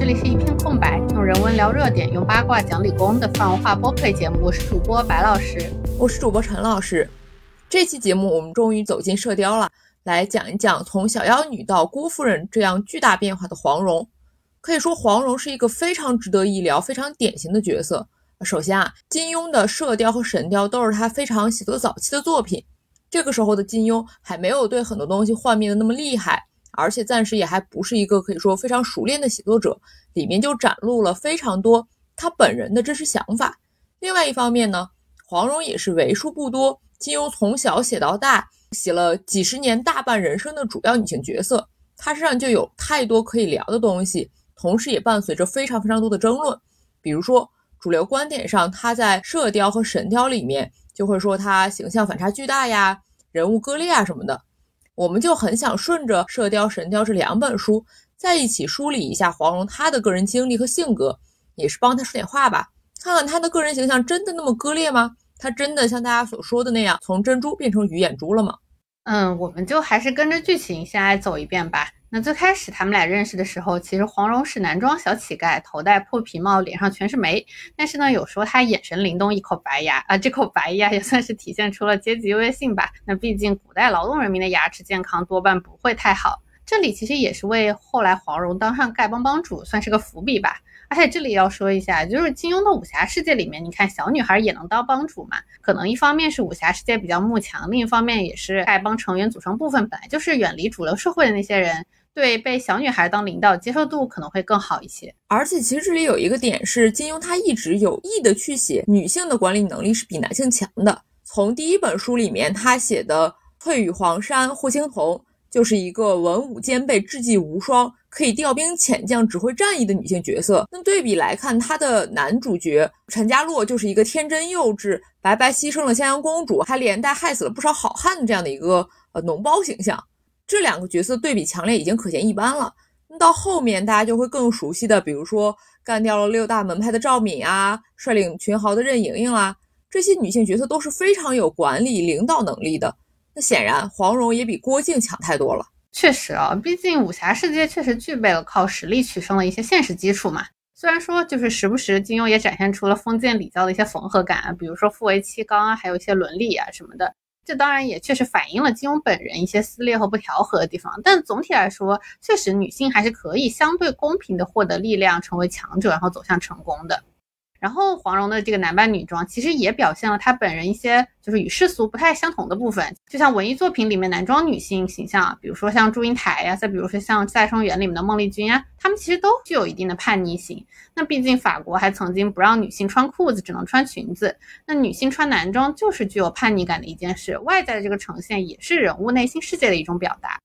这里是一片空白，用人文聊热点，用八卦讲理工的泛文化播客节目。我是主播白老师，我是主播陈老师。这期节目我们终于走进射雕了，来讲一讲从小妖女到郭夫人这样巨大变化的黄蓉。可以说，黄蓉是一个非常值得一聊、非常典型的角色。首先啊，金庸的《射雕》和《神雕》都是他非常写作早期的作品。这个时候的金庸还没有对很多东西幻灭的那么厉害，而且暂时也还不是一个可以说非常熟练的写作者，里面就展露了非常多他本人的真实想法。另外一方面呢，黄蓉也是为数不多金庸从小写到大，写了几十年大半人生的主要女性角色，她身上就有太多可以聊的东西，同时也伴随着非常非常多的争论。比如说，主流观点上，她在《射雕》和《神雕》里面。就会说他形象反差巨大呀，人物割裂啊什么的，我们就很想顺着《射雕》《神雕》这两本书在一起梳理一下黄蓉她的个人经历和性格，也是帮她说点话吧，看看她的个人形象真的那么割裂吗？她真的像大家所说的那样从珍珠变成鱼眼珠了吗？嗯，我们就还是跟着剧情先来走一遍吧。那最开始他们俩认识的时候，其实黄蓉是男装小乞丐，头戴破皮帽，脸上全是煤。但是呢，有时候他眼神灵动，一口白牙啊，这口白牙也算是体现出了阶级优越性吧。那毕竟古代劳动人民的牙齿健康多半不会太好。这里其实也是为后来黄蓉当上丐帮帮主算是个伏笔吧。而且这里要说一下，就是金庸的武侠世界里面，你看小女孩也能当帮主嘛？可能一方面是武侠世界比较慕强，另一方面也是丐帮成员组成部分本来就是远离主流社会的那些人。对被小女孩当领导接受度可能会更好一些，而且其实这里有一个点是，金庸他一直有意的去写女性的管理能力是比男性强的。从第一本书里面他写的翠羽黄山霍青桐就是一个文武兼备、智计无双、可以调兵遣将、指挥战役的女性角色。那对比来看，他的男主角陈家洛就是一个天真幼稚、白白牺牲了襄阳公主，还连带害死了不少好汉的这样的一个呃脓包形象。这两个角色对比强烈，已经可见一斑了。那到后面，大家就会更熟悉的，比如说干掉了六大门派的赵敏啊，率领群豪的任盈盈啦，这些女性角色都是非常有管理领导能力的。那显然，黄蓉也比郭靖强太多了。确实啊，毕竟武侠世界确实具备了靠实力取胜的一些现实基础嘛。虽然说，就是时不时金庸也展现出了封建礼教的一些缝合感，比如说父为妻纲啊，还有一些伦理啊什么的。这当然也确实反映了金庸本人一些撕裂和不调和的地方，但总体来说，确实女性还是可以相对公平的获得力量，成为强者，然后走向成功的。然后黄蓉的这个男扮女装，其实也表现了她本人一些就是与世俗不太相同的部分，就像文艺作品里面男装女性形象，比如说像祝英台呀，再比如说像《再生缘》里面的孟丽君啊，她们其实都具有一定的叛逆性。那毕竟法国还曾经不让女性穿裤子，只能穿裙子，那女性穿男装就是具有叛逆感的一件事，外在的这个呈现也是人物内心世界的一种表达。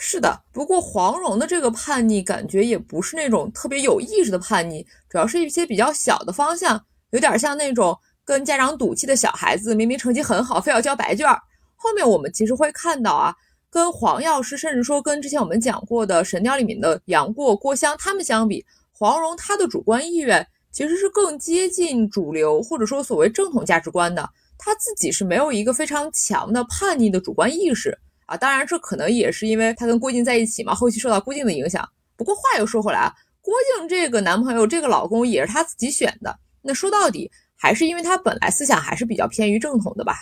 是的，不过黄蓉的这个叛逆感觉也不是那种特别有意识的叛逆，主要是一些比较小的方向，有点像那种跟家长赌气的小孩子，明明成绩很好，非要交白卷。后面我们其实会看到啊，跟黄药师，甚至说跟之前我们讲过的《神雕》里面的杨过、郭襄他们相比，黄蓉她的主观意愿其实是更接近主流或者说所谓正统价值观的，她自己是没有一个非常强的叛逆的主观意识。啊，当然，这可能也是因为他跟郭靖在一起嘛，后期受到郭靖的影响。不过话又说回来啊，郭靖这个男朋友、这个老公也是他自己选的。那说到底，还是因为他本来思想还是比较偏于正统的吧。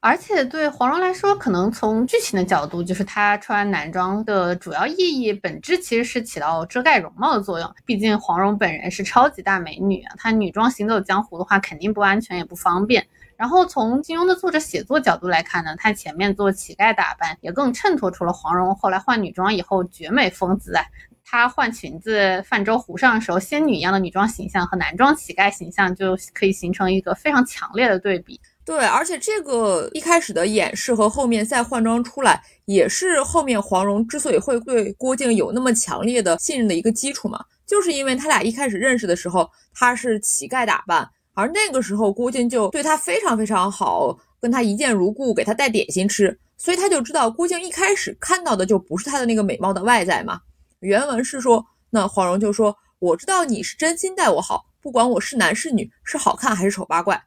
而且对黄蓉来说，可能从剧情的角度，就是她穿男装的主要意义本质其实是起到遮盖容貌的作用。毕竟黄蓉本人是超级大美女啊，她女装行走江湖的话，肯定不安全也不方便。然后从金庸的作者写作角度来看呢，他前面做乞丐打扮也更衬托出了黄蓉后来换女装以后绝美风姿啊。她换裙子泛舟湖上的时候，仙女一样的女装形象和男装乞丐形象就可以形成一个非常强烈的对比。对，而且这个一开始的演示和后面再换装出来，也是后面黄蓉之所以会对郭靖有那么强烈的信任的一个基础嘛，就是因为他俩一开始认识的时候，他是乞丐打扮。而那个时候，郭靖就对他非常非常好，跟他一见如故，给他带点心吃，所以他就知道郭靖一开始看到的就不是他的那个美貌的外在嘛。原文是说，那黄蓉就说：“我知道你是真心待我好，不管我是男是女，是好看还是丑八怪。”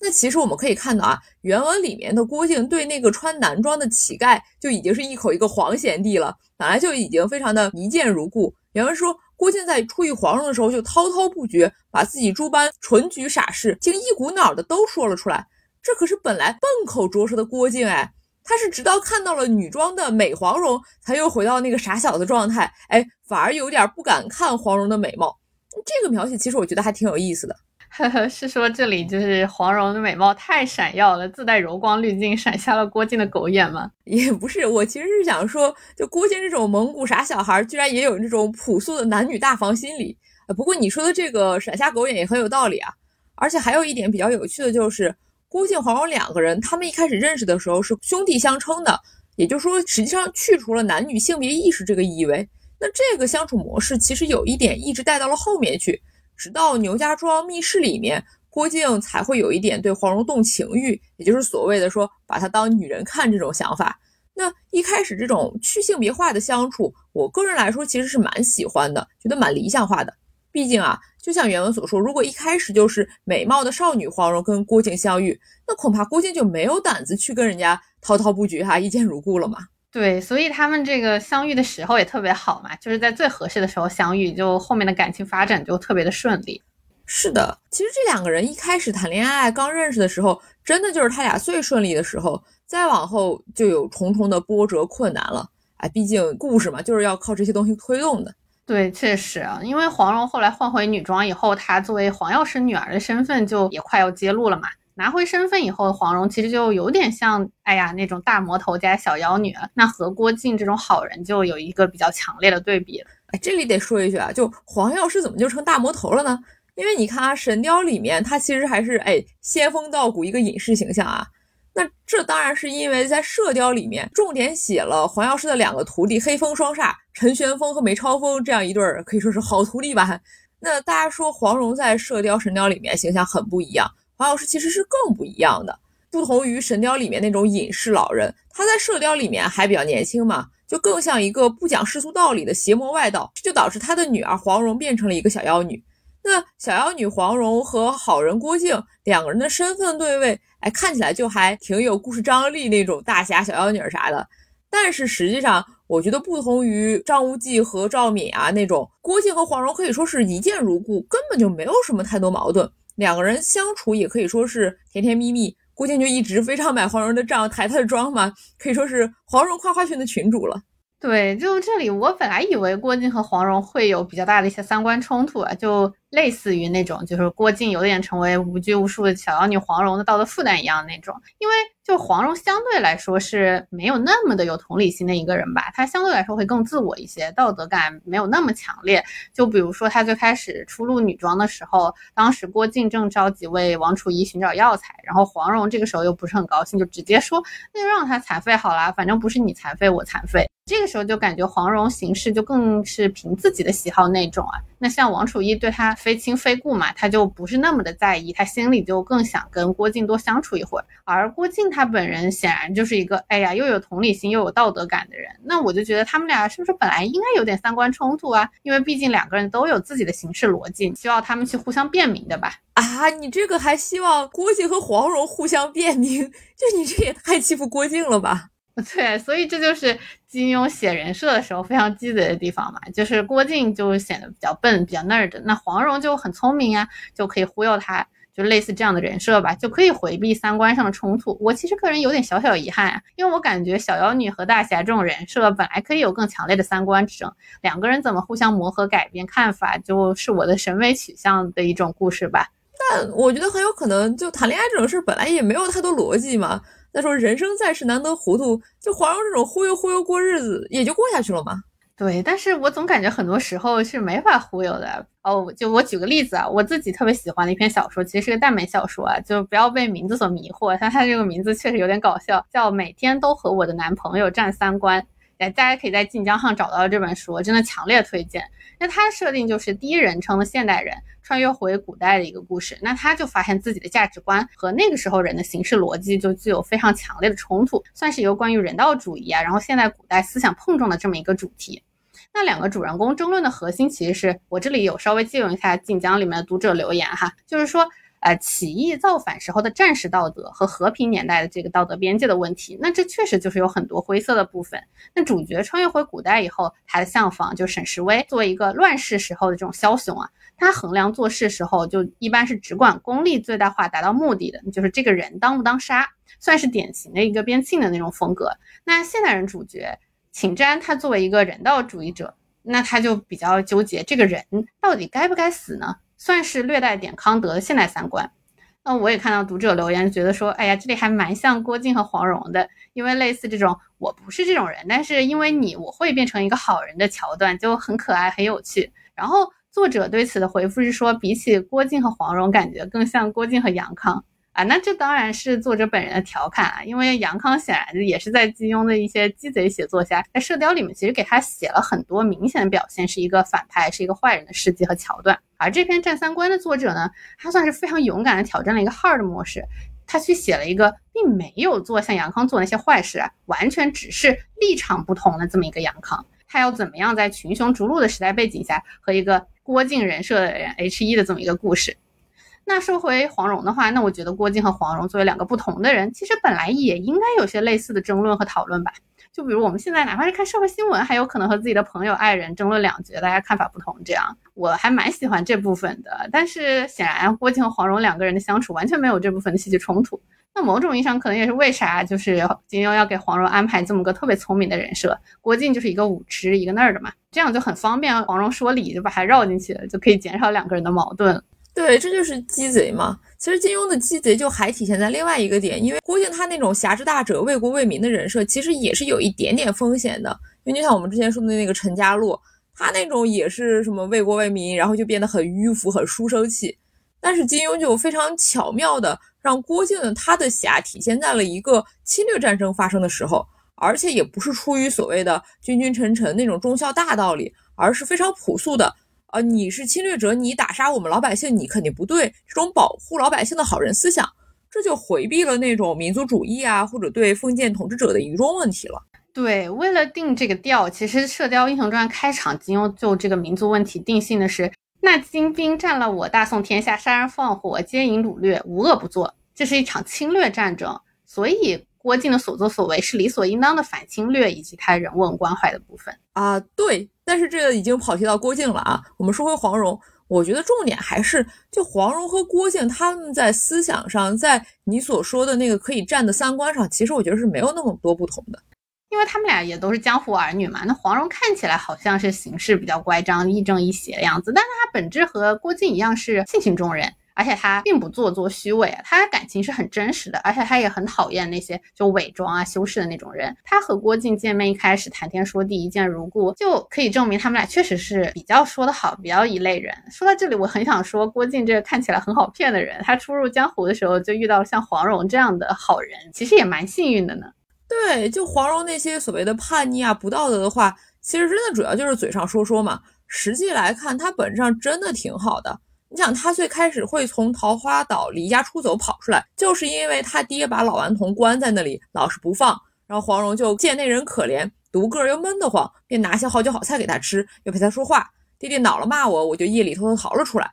那其实我们可以看到啊，原文里面的郭靖对那个穿男装的乞丐就已经是一口一个黄贤弟了，本来就已经非常的一见如故。原文说：“郭靖在初遇黄蓉的时候就滔滔不绝，把自己诸般纯举傻事，竟一股脑的都说了出来。这可是本来笨口拙舌的郭靖哎，他是直到看到了女装的美黄蓉，才又回到那个傻小子状态，哎，反而有点不敢看黄蓉的美貌。这个描写其实我觉得还挺有意思的。呵呵，是说这里就是黄蓉的美貌太闪耀了，自带柔光滤镜，闪瞎了郭靖的狗眼吗？也不是，我其实是想说，就郭靖这种蒙古傻小孩，居然也有这种朴素的男女大防心理。不过你说的这个闪瞎狗眼也很有道理啊。而且还有一点比较有趣的就是，郭靖、黄蓉两个人，他们一开始认识的时候是兄弟相称的，也就是说，实际上去除了男女性别意识这个意味，那这个相处模式其实有一点一直带到了后面去。直到牛家庄密室里面，郭靖才会有一点对黄蓉动情欲，也就是所谓的说把她当女人看这种想法。那一开始这种去性别化的相处，我个人来说其实是蛮喜欢的，觉得蛮理想化的。毕竟啊，就像原文所说，如果一开始就是美貌的少女黄蓉跟郭靖相遇，那恐怕郭靖就没有胆子去跟人家滔滔不绝哈，一见如故了嘛。对，所以他们这个相遇的时候也特别好嘛，就是在最合适的时候相遇，就后面的感情发展就特别的顺利。是的，其实这两个人一开始谈恋爱刚认识的时候，真的就是他俩最顺利的时候，再往后就有重重的波折困难了。哎，毕竟故事嘛，就是要靠这些东西推动的。对，确实啊，因为黄蓉后来换回女装以后，她作为黄药师女儿的身份就也快要揭露了嘛。拿回身份以后的黄蓉，其实就有点像，哎呀，那种大魔头加小妖女。那和郭靖这种好人就有一个比较强烈的对比。哎，这里得说一句啊，就黄药师怎么就成大魔头了呢？因为你看啊，《神雕》里面他其实还是哎仙风道骨一个隐士形象啊。那这当然是因为在《射雕》里面重点写了黄药师的两个徒弟黑风双煞陈玄风和梅超风这样一对儿可以说是好徒弟吧。那大家说黄蓉在《射雕》《神雕》里面形象很不一样。黄药师其实是更不一样的，不同于神雕里面那种隐士老人，他在射雕里面还比较年轻嘛，就更像一个不讲世俗道理的邪魔外道，这就导致他的女儿黄蓉变成了一个小妖女。那小妖女黄蓉和好人郭靖两个人的身份对位，哎，看起来就还挺有故事张力那种大侠小妖女啥的。但是实际上，我觉得不同于张无忌和赵敏啊那种，郭靖和黄蓉可以说是一见如故，根本就没有什么太多矛盾。两个人相处也可以说是甜甜蜜蜜，郭靖就一直非常买黄蓉的账，抬她的妆嘛，可以说是黄蓉夸夸群的群主了。对，就这里，我本来以为郭靖和黄蓉会有比较大的一些三观冲突啊，就类似于那种，就是郭靖有点成为无拘无束的小妖女黄蓉的道德负担一样那种，因为。就黄蓉相对来说是没有那么的有同理心的一个人吧，她相对来说会更自我一些，道德感没有那么强烈。就比如说她最开始初入女装的时候，当时郭靖正着急为王楚仪寻找药材，然后黄蓉这个时候又不是很高兴，就直接说那就让他残废好了，反正不是你残废我残废。这个时候就感觉黄蓉行事就更是凭自己的喜好那种啊。那像王楚一对他非亲非故嘛，他就不是那么的在意，他心里就更想跟郭靖多相处一会儿。而郭靖他本人显然就是一个哎呀又有同理心又有道德感的人。那我就觉得他们俩是不是本来应该有点三观冲突啊？因为毕竟两个人都有自己的行事逻辑，需要他们去互相辨明的吧？啊，你这个还希望郭靖和黄蓉互相辨明？就你这也太欺负郭靖了吧？对，所以这就是金庸写人设的时候非常鸡贼的地方嘛，就是郭靖就显得比较笨、比较 nerd，那黄蓉就很聪明啊，就可以忽悠他，就类似这样的人设吧，就可以回避三观上的冲突。我其实个人有点小小遗憾，因为我感觉小妖女和大侠这种人设本来可以有更强烈的三观之争，两个人怎么互相磨合、改变看法，就是我的审美取向的一种故事吧。但我觉得很有可能，就谈恋爱这种事本来也没有太多逻辑嘛。再说人生在世难得糊涂，就黄蓉这种忽悠忽悠过日子也就过下去了嘛。对，但是我总感觉很多时候是没法忽悠的哦。就我举个例子啊，我自己特别喜欢的一篇小说，其实是个耽美小说啊，就不要被名字所迷惑，但它这个名字确实有点搞笑，叫《每天都和我的男朋友战三观》。哎，大家可以在晋江上找到这本书，真的强烈推荐。那它设定就是第一人称的现代人穿越回古代的一个故事，那他就发现自己的价值观和那个时候人的行事逻辑就具有非常强烈的冲突，算是一个关于人道主义啊，然后现代古代思想碰撞的这么一个主题。那两个主人公争论的核心，其实是我这里有稍微借用一下晋江里面的读者留言哈，就是说。呃起义造反时候的战士道德和和平年代的这个道德边界的问题。那这确实就是有很多灰色的部分。那主角穿越回古代以后，他的相房就沈时微作为一个乱世时候的这种枭雄啊，他衡量做事时候就一般是只管功利最大化达到目的的，就是这个人当不当杀，算是典型的一个边沁的那种风格。那现代人主角秦瞻，他作为一个人道主义者。那他就比较纠结，这个人到底该不该死呢？算是略带点康德的现代三观。那我也看到读者留言，觉得说，哎呀，这里还蛮像郭靖和黄蓉的，因为类似这种我不是这种人，但是因为你我会变成一个好人的桥段，就很可爱很有趣。然后作者对此的回复是说，比起郭靖和黄蓉，感觉更像郭靖和杨康。啊，那这当然是作者本人的调侃啊，因为杨康显然也是在金庸的一些鸡贼写作下，在《射雕》里面其实给他写了很多明显的表现是一个反派，是一个坏人的事迹和桥段。而这篇《战三观》的作者呢，他算是非常勇敢的挑战了一个 hard 模式，他去写了一个并没有做像杨康做那些坏事，完全只是立场不同的这么一个杨康，他要怎么样在群雄逐鹿的时代背景下和一个郭靖人设的人 H 一的这么一个故事。那说回黄蓉的话，那我觉得郭靖和黄蓉作为两个不同的人，其实本来也应该有些类似的争论和讨论吧。就比如我们现在哪怕是看社会新闻，还有可能和自己的朋友、爱人争论两句，大家看法不同，这样我还蛮喜欢这部分的。但是显然郭靖和黄蓉两个人的相处完全没有这部分的戏剧冲突。那某种意义上可能也是为啥，就是金庸要给黄蓉安排这么个特别聪明的人设，郭靖就是一个武痴一个那儿的嘛，这样就很方便黄蓉说理就把他绕进去了，就可以减少两个人的矛盾。对，这就是鸡贼嘛。其实金庸的鸡贼就还体现在另外一个点，因为郭靖他那种侠之大者、为国为民的人设，其实也是有一点点风险的。因为就像我们之前说的那个陈家洛，他那种也是什么为国为民，然后就变得很迂腐、很书生气。但是金庸就非常巧妙的让郭靖他的侠体现在了一个侵略战争发生的时候，而且也不是出于所谓的君君臣臣那种忠孝大道理，而是非常朴素的。啊，你是侵略者，你打杀我们老百姓，你肯定不对。这种保护老百姓的好人思想，这就回避了那种民族主义啊，或者对封建统治者的愚忠问题了。对，为了定这个调，其实《射雕英雄传》开场，金庸就这个民族问题定性的是：那金兵占了我大宋天下，杀人放火，奸淫掳掠，无恶不作，这是一场侵略战争。所以郭靖的所作所为是理所应当的反侵略，以及他人文关怀的部分啊。对。但是这个已经跑题到郭靖了啊！我们说回黄蓉，我觉得重点还是就黄蓉和郭靖他们在思想上，在你所说的那个可以站的三观上，其实我觉得是没有那么多不同的，因为他们俩也都是江湖儿女嘛。那黄蓉看起来好像是行事比较乖张、亦正亦邪的样子，但是她本质和郭靖一样是性情中人。而且他并不做作虚伪啊，他感情是很真实的，而且他也很讨厌那些就伪装啊、修饰的那种人。他和郭靖见面一开始谈天说地，一见如故，就可以证明他们俩确实是比较说得好，比较一类人。说到这里，我很想说，郭靖这个看起来很好骗的人，他初入江湖的时候就遇到像黄蓉这样的好人，其实也蛮幸运的呢。对，就黄蓉那些所谓的叛逆啊、不道德的话，其实真的主要就是嘴上说说嘛，实际来看，他本质上真的挺好的。你想他最开始会从桃花岛离家出走跑出来，就是因为他爹把老顽童关在那里，老是不放。然后黄蓉就见那人可怜，独个儿又闷得慌，便拿些好酒好菜给他吃，又陪他说话。爹爹恼了骂我，我就夜里偷偷逃了出来。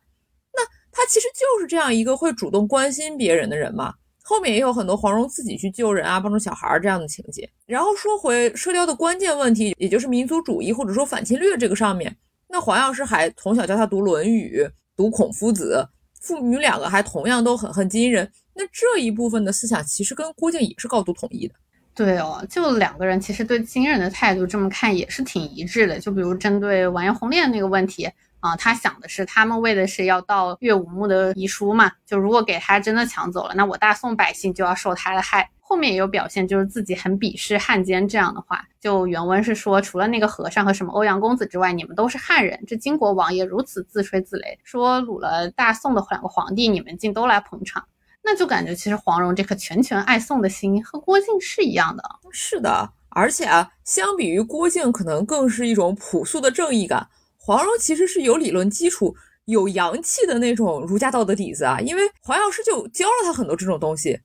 那他其实就是这样一个会主动关心别人的人嘛。后面也有很多黄蓉自己去救人啊，帮助小孩这样的情节。然后说回射雕的关键问题，也就是民族主义或者说反侵略这个上面，那黄药师还从小教他读《论语》。读孔夫子，父女两个还同样都很恨金人，那这一部分的思想其实跟郭靖也是高度统一的。对哦，就两个人其实对金人的态度这么看也是挺一致的。就比如针对完颜洪烈那个问题啊，他想的是他们为的是要盗岳武穆的遗书嘛，就如果给他真的抢走了，那我大宋百姓就要受他的害。后面也有表现，就是自己很鄙视汉奸这样的话。就原文是说，除了那个和尚和什么欧阳公子之外，你们都是汉人。这金国王爷如此自吹自擂，说掳了大宋的两个皇帝，你们竟都来捧场，那就感觉其实黄蓉这颗拳拳爱宋的心和郭靖是一样的。是的，而且啊，相比于郭靖，可能更是一种朴素的正义感。黄蓉其实是有理论基础、有阳气的那种儒家道德底子啊，因为黄药师就教了他很多这种东西。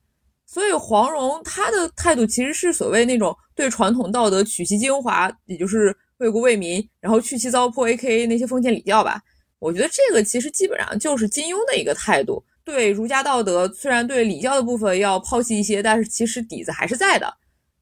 所以黄蓉她的态度其实是所谓那种对传统道德取其精华，也就是为国为民，然后去其糟粕，A K A 那些封建礼教吧。我觉得这个其实基本上就是金庸的一个态度。对儒家道德虽然对礼教的部分要抛弃一些，但是其实底子还是在的。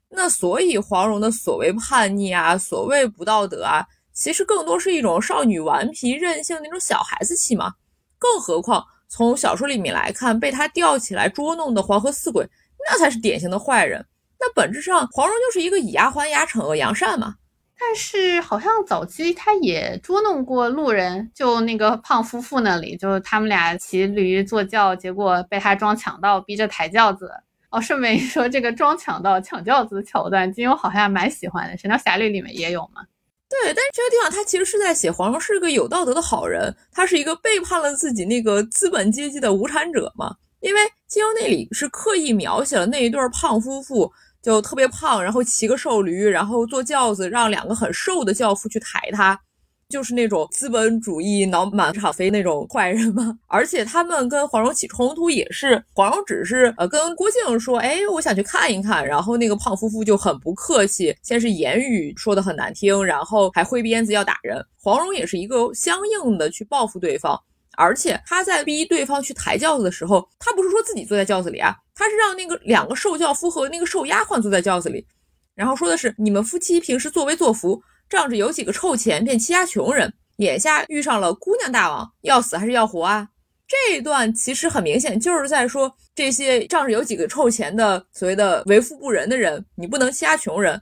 那所以黄蓉的所谓叛逆啊，所谓不道德啊，其实更多是一种少女顽皮任性那种小孩子气嘛。更何况从小说里面来看，被他吊起来捉弄的黄河四鬼，那才是典型的坏人。那本质上黄蓉就是一个以牙还牙、惩恶扬善嘛。但是好像早期他也捉弄过路人，就那个胖夫妇那里，就他们俩骑驴坐轿，结果被他装强盗，逼着抬轿子。哦，顺便一说，这个装强盗抢轿子的桥段，金庸好像蛮喜欢的，《神雕侠侣》里面也有嘛。对，但是这个地方他其实是在写黄蓉是个有道德的好人，他是一个背叛了自己那个资本阶级的无产者嘛。因为金庸那里是刻意描写了那一对胖夫妇。就特别胖，然后骑个瘦驴，然后坐轿子，让两个很瘦的轿夫去抬他，就是那种资本主义脑满场飞那种坏人嘛。而且他们跟黄蓉起冲突也是，黄蓉只是呃跟郭靖说，哎，我想去看一看，然后那个胖夫妇就很不客气，先是言语说的很难听，然后还挥鞭子要打人。黄蓉也是一个相应的去报复对方。而且他在逼对方去抬轿子的时候，他不是说自己坐在轿子里啊，他是让那个两个受轿夫和那个受丫鬟坐在轿子里，然后说的是你们夫妻平时作威作福，仗着有几个臭钱便欺压穷人，眼下遇上了姑娘大王，要死还是要活啊？这一段其实很明显就是在说这些仗着有几个臭钱的所谓的为富不仁的人，你不能欺压穷人，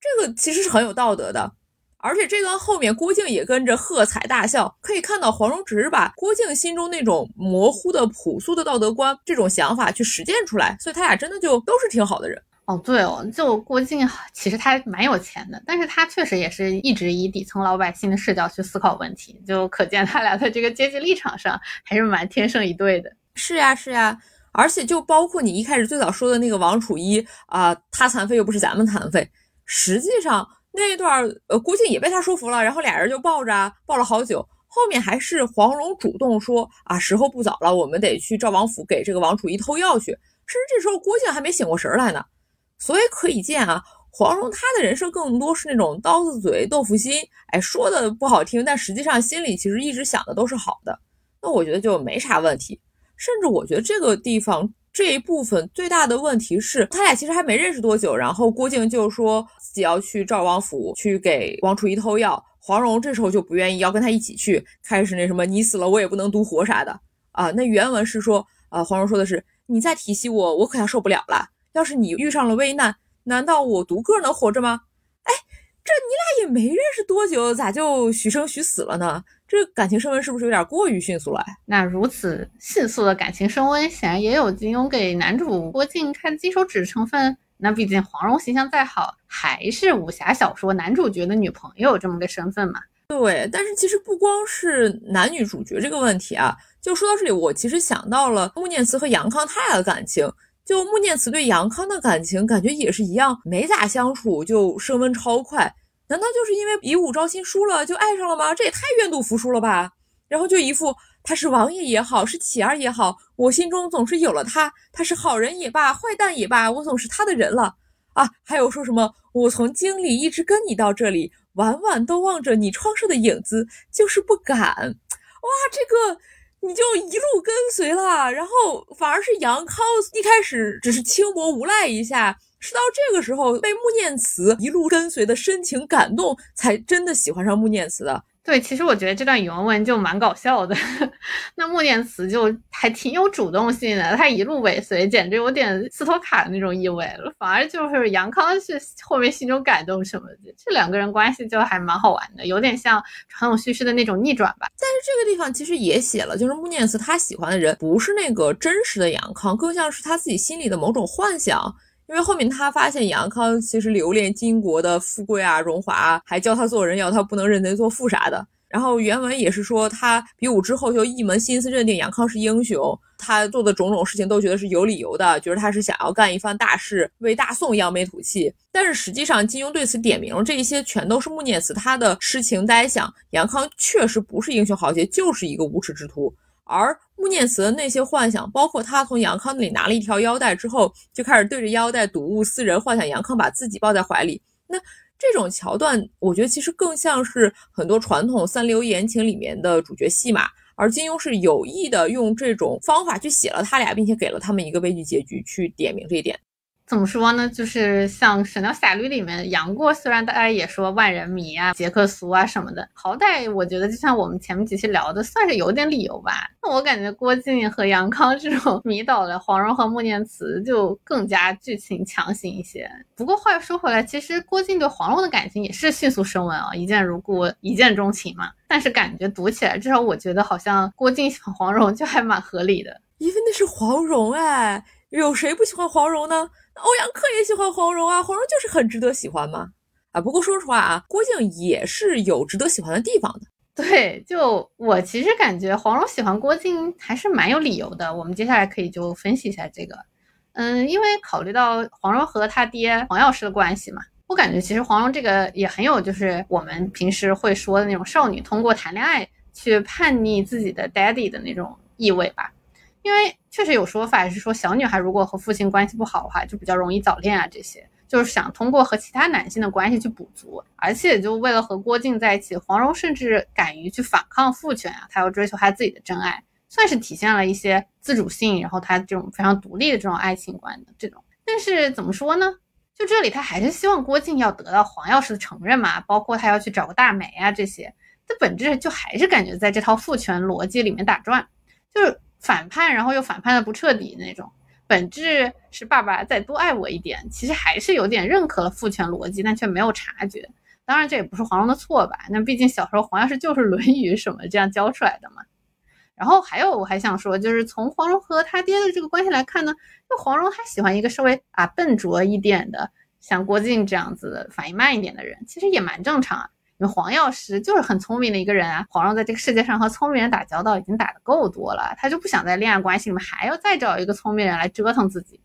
这个其实是很有道德的。而且这段后面，郭靖也跟着喝彩大笑，可以看到黄蓉只是把郭靖心中那种模糊的朴素的道德观这种想法去实践出来，所以他俩真的就都是挺好的人。哦，对哦，就郭靖其实他蛮有钱的，但是他确实也是一直以底层老百姓的视角去思考问题，就可见他俩在这个阶级立场上还是蛮天生一对的。是呀，是呀，而且就包括你一开始最早说的那个王楚一啊，他残废又不是咱们残废，实际上。那一段，呃，郭靖也被他说服了，然后俩人就抱着，抱了好久。后面还是黄蓉主动说啊，时候不早了，我们得去赵王府给这个王楚一偷药去。甚至这时候郭靖还没醒过神来呢。所以可以见啊，黄蓉她的人设更多是那种刀子嘴豆腐心，哎，说的不好听，但实际上心里其实一直想的都是好的。那我觉得就没啥问题。甚至我觉得这个地方。这一部分最大的问题是他俩其实还没认识多久，然后郭靖就说自己要去赵王府去给王楚一偷药，黄蓉这时候就不愿意要跟他一起去，开始那什么你死了我也不能独活啥的啊。那原文是说啊，黄蓉说的是你再提携我，我可要受不了了。要是你遇上了危难，难道我独个能活着吗？哎，这你俩也没认识多久，咋就许生许死了呢？这感情升温是不是有点过于迅速了？那如此迅速的感情升温，显然也有金庸给男主郭靖看金手指成分。那毕竟黄蓉形象再好，还是武侠小说男主角的女朋友这么个身份嘛。对，但是其实不光是男女主角这个问题啊，就说到这里，我其实想到了穆念慈和杨康他俩的感情。就穆念慈对杨康的感情，感觉也是一样，没咋相处就升温超快。难道就是因为比武招亲输了就爱上了吗？这也太愿赌服输了吧！然后就一副他是王爷也好，是乞儿也好，我心中总是有了他。他是好人也罢，坏蛋也罢，我总是他的人了啊！还有说什么我从京里一直跟你到这里，晚晚都望着你窗上的影子，就是不敢。哇，这个你就一路跟随了，然后反而是杨康一开始只是轻薄无赖一下。是到这个时候被穆念慈一路跟随的深情感动，才真的喜欢上穆念慈的。对，其实我觉得这段原文就蛮搞笑的。那穆念慈就还挺有主动性的，他一路尾随，简直有点斯托卡的那种意味了。反而就是杨康是后面心中感动什么的，这两个人关系就还蛮好玩的，有点像传统叙事的那种逆转吧。但是这个地方其实也写了，就是穆念慈他喜欢的人不是那个真实的杨康，更像是他自己心里的某种幻想。因为后面他发现杨康其实留恋金国的富贵啊、荣华，还教他做人，要他不能认贼作父啥的。然后原文也是说，他比武之后就一门心思认定杨康是英雄，他做的种种事情都觉得是有理由的，觉得他是想要干一番大事，为大宋扬眉吐气。但是实际上，金庸对此点明了，这一些全都是穆念慈他的痴情呆想。杨康确实不是英雄豪杰，就是一个无耻之徒。而穆念慈的那些幻想，包括他从杨康那里拿了一条腰带之后，就开始对着腰带睹物思人，幻想杨康把自己抱在怀里。那这种桥段，我觉得其实更像是很多传统三流言情里面的主角戏码，而金庸是有意的用这种方法去写了他俩，并且给了他们一个悲剧结局，去点明这一点。怎么说呢？就是像《神雕侠侣》里面杨过，虽然大家也说万人迷啊、杰克苏啊什么的，好歹我觉得就像我们前面几期聊的，算是有点理由吧。那我感觉郭靖和杨康这种迷倒了黄蓉和穆念慈，就更加剧情强行一些。不过话又说回来，其实郭靖对黄蓉的感情也是迅速升温啊，一见如故，一见钟情嘛。但是感觉读起来，至少我觉得好像郭靖喜欢黄蓉就还蛮合理的，因为那是黄蓉哎，有谁不喜欢黄蓉呢？欧阳克也喜欢黄蓉啊，黄蓉就是很值得喜欢嘛。啊，不过说实话啊，郭靖也是有值得喜欢的地方的。对，就我其实感觉黄蓉喜欢郭靖还是蛮有理由的。我们接下来可以就分析一下这个。嗯，因为考虑到黄蓉和他爹黄药师的关系嘛，我感觉其实黄蓉这个也很有就是我们平时会说的那种少女通过谈恋爱去叛逆自己的 daddy 的那种意味吧。因为确实有说法是说，小女孩如果和父亲关系不好的话，就比较容易早恋啊。这些就是想通过和其他男性的关系去补足，而且就为了和郭靖在一起，黄蓉甚至敢于去反抗父权啊，她要追求她自己的真爱，算是体现了一些自主性，然后她这种非常独立的这种爱情观的这种。但是怎么说呢？就这里，她还是希望郭靖要得到黄药师的承认嘛，包括她要去找个大媒啊这些，这本质就还是感觉在这套父权逻辑里面打转，就是。反叛，然后又反叛的不彻底那种，本质是爸爸再多爱我一点，其实还是有点认可了父权逻辑，但却没有察觉。当然这也不是黄蓉的错吧？那毕竟小时候黄药师就是《论语》什么这样教出来的嘛。然后还有我还想说，就是从黄蓉和他爹的这个关系来看呢，就黄蓉还喜欢一个稍微啊笨拙一点的，像郭靖这样子反应慢一点的人，其实也蛮正常啊。因为黄药师就是很聪明的一个人啊，黄蓉在这个世界上和聪明人打交道已经打得够多了，他就不想在恋爱关系里面还要再找一个聪明人来折腾自己。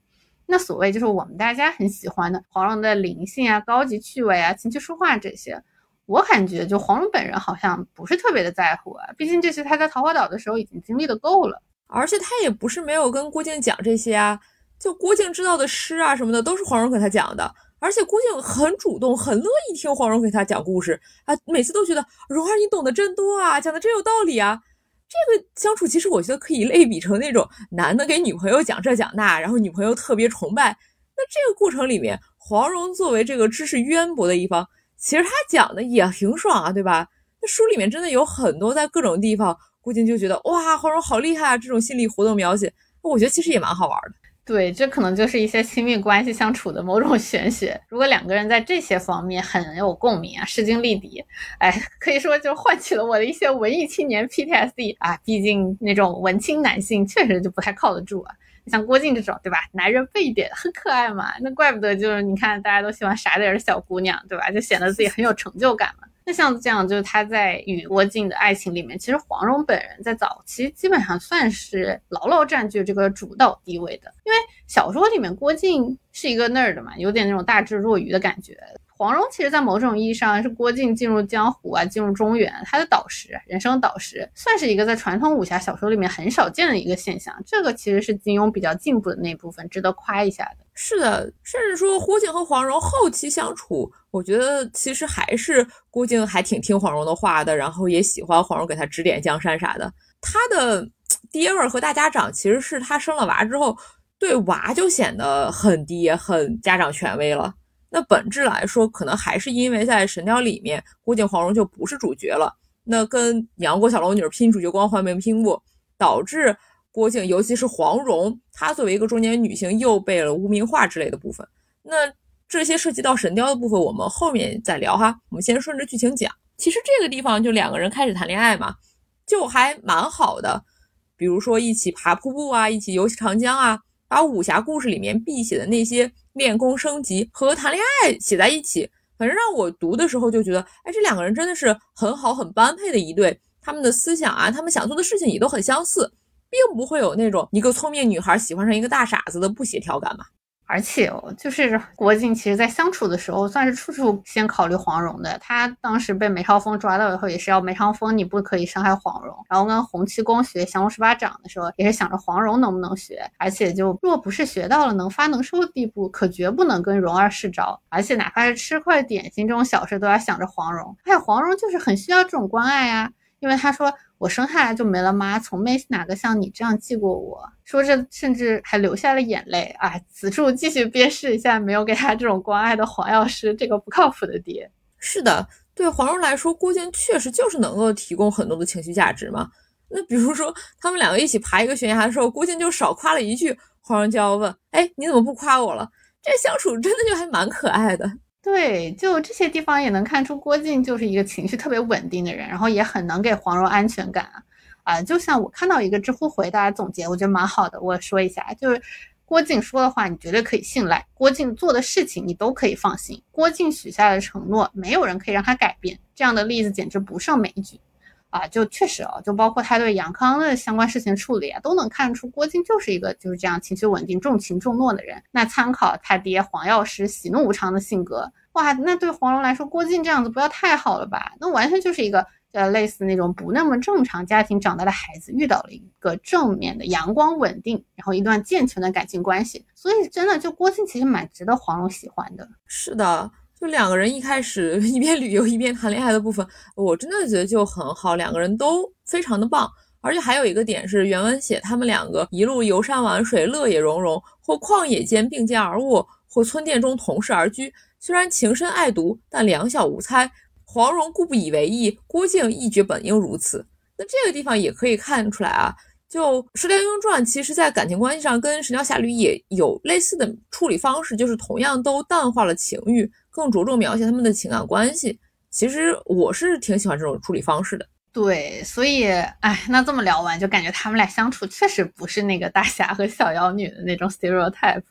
那所谓就是我们大家很喜欢的黄蓉的灵性啊、高级趣味啊、琴棋书画这些，我感觉就黄蓉本人好像不是特别的在乎啊，毕竟这些他在桃花岛的时候已经经历的够了，而且他也不是没有跟郭靖讲这些啊，就郭靖知道的诗啊什么的都是黄蓉给他讲的。而且郭靖很主动，很乐意听黄蓉给他讲故事啊，每次都觉得蓉儿你懂得真多啊，讲的真有道理啊。这个相处其实我觉得可以类比成那种男的给女朋友讲这讲那，然后女朋友特别崇拜。那这个过程里面，黄蓉作为这个知识渊博的一方，其实他讲的也挺爽啊，对吧？那书里面真的有很多在各种地方，郭靖就觉得哇，黄蓉好厉害啊，这种心理活动描写，我觉得其实也蛮好玩的。对，这可能就是一些亲密关系相处的某种玄学。如果两个人在这些方面很有共鸣啊，势均力敌，哎，可以说就唤起了我的一些文艺青年 PTSD 啊。毕竟那种文青男性确实就不太靠得住啊。像郭靖这种，对吧？男人背一点很可爱嘛，那怪不得就是你看大家都喜欢傻点的小姑娘，对吧？就显得自己很有成就感嘛。像这样，就是他在与郭靖的爱情里面，其实黄蓉本人在早期基本上算是牢牢占据这个主导地位的，因为小说里面郭靖是一个那儿的嘛，有点那种大智若愚的感觉。黄蓉其实，在某种意义上是郭靖进入江湖啊，进入中原，他的导师，人生导师，算是一个在传统武侠小说里面很少见的一个现象。这个其实是金庸比较进步的那部分，值得夸一下的。是的，甚至说郭靖和黄蓉后期相处，我觉得其实还是郭靖还挺听黄蓉的话的，然后也喜欢黄蓉给他指点江山啥的。他的 爹味儿和大家长，其实是他生了娃之后，对娃就显得很爹，很家长权威了。那本质来说，可能还是因为在《神雕》里面，郭靖、黄蓉就不是主角了。那跟杨过、小龙女拼主角光环没拼过，导致郭靖，尤其是黄蓉，她作为一个中年女性，又被了污名化之类的部分。那这些涉及到神雕的部分，我们后面再聊哈。我们先顺着剧情讲。其实这个地方就两个人开始谈恋爱嘛，就还蛮好的。比如说一起爬瀑布啊，一起游长江啊。把武侠故事里面必写的那些练功升级和谈恋爱写在一起，反正让我读的时候就觉得，哎，这两个人真的是很好、很般配的一对。他们的思想啊，他们想做的事情也都很相似，并不会有那种一个聪明女孩喜欢上一个大傻子的不协调感嘛。而且哦，就是郭靖，其实在相处的时候，算是处处先考虑黄蓉的。他当时被梅超风抓到以后，也是要梅超风，你不可以伤害黄蓉。然后跟洪七公学降龙十八掌的时候，也是想着黄蓉能不能学。而且就若不是学到了能发能收的地步，可绝不能跟蓉儿试招。而且哪怕是吃块点心这种小事，都要想着黄蓉。还有黄蓉就是很需要这种关爱啊，因为他说我生下来就没了妈，从没哪个像你这样记过我。说着，甚至还流下了眼泪。啊，此处继续鞭尸一下没有给他这种关爱的黄药师，这个不靠谱的爹。是的，对黄蓉来说，郭靖确实就是能够提供很多的情绪价值嘛。那比如说，他们两个一起爬一个悬崖的时候，郭靖就少夸了一句，黄蓉就要问：“哎，你怎么不夸我了？”这相处真的就还蛮可爱的。对，就这些地方也能看出郭靖就是一个情绪特别稳定的人，然后也很能给黄蓉安全感啊。就像我看到一个知乎回答总结，我觉得蛮好的，我说一下，就是郭靖说的话你绝对可以信赖，郭靖做的事情你都可以放心，郭靖许下的承诺没有人可以让他改变，这样的例子简直不胜枚举。啊，就确实哦，就包括他对杨康的相关事情处理啊，都能看出郭靖就是一个就是这样情绪稳定、重情重诺的人。那参考他爹黄药师喜怒无常的性格，哇，那对黄蓉来说，郭靖这样子不要太好了吧？那完全就是一个呃类似那种不那么正常家庭长大的孩子，遇到了一个正面的、阳光稳定，然后一段健全的感情关系。所以真的，就郭靖其实蛮值得黄蓉喜欢的。是的。就两个人一开始 一边旅游一边谈恋爱的部分，我真的觉得就很好，两个人都非常的棒。而且还有一个点是，原文写他们两个一路游山玩水，乐也融融，或旷野间并肩而卧，或村店中同室而居。虽然情深爱独，但两小无猜。黄蓉固不以为意，郭靖亦觉本应如此。那这个地方也可以看出来啊。就《射雕英雄传》，其实在感情关系上跟《神雕侠侣》也有类似的处理方式，就是同样都淡化了情欲，更着重描写他们的情感关系。其实我是挺喜欢这种处理方式的。对，所以，哎，那这么聊完，就感觉他们俩相处确实不是那个大侠和小妖女的那种 stereotype。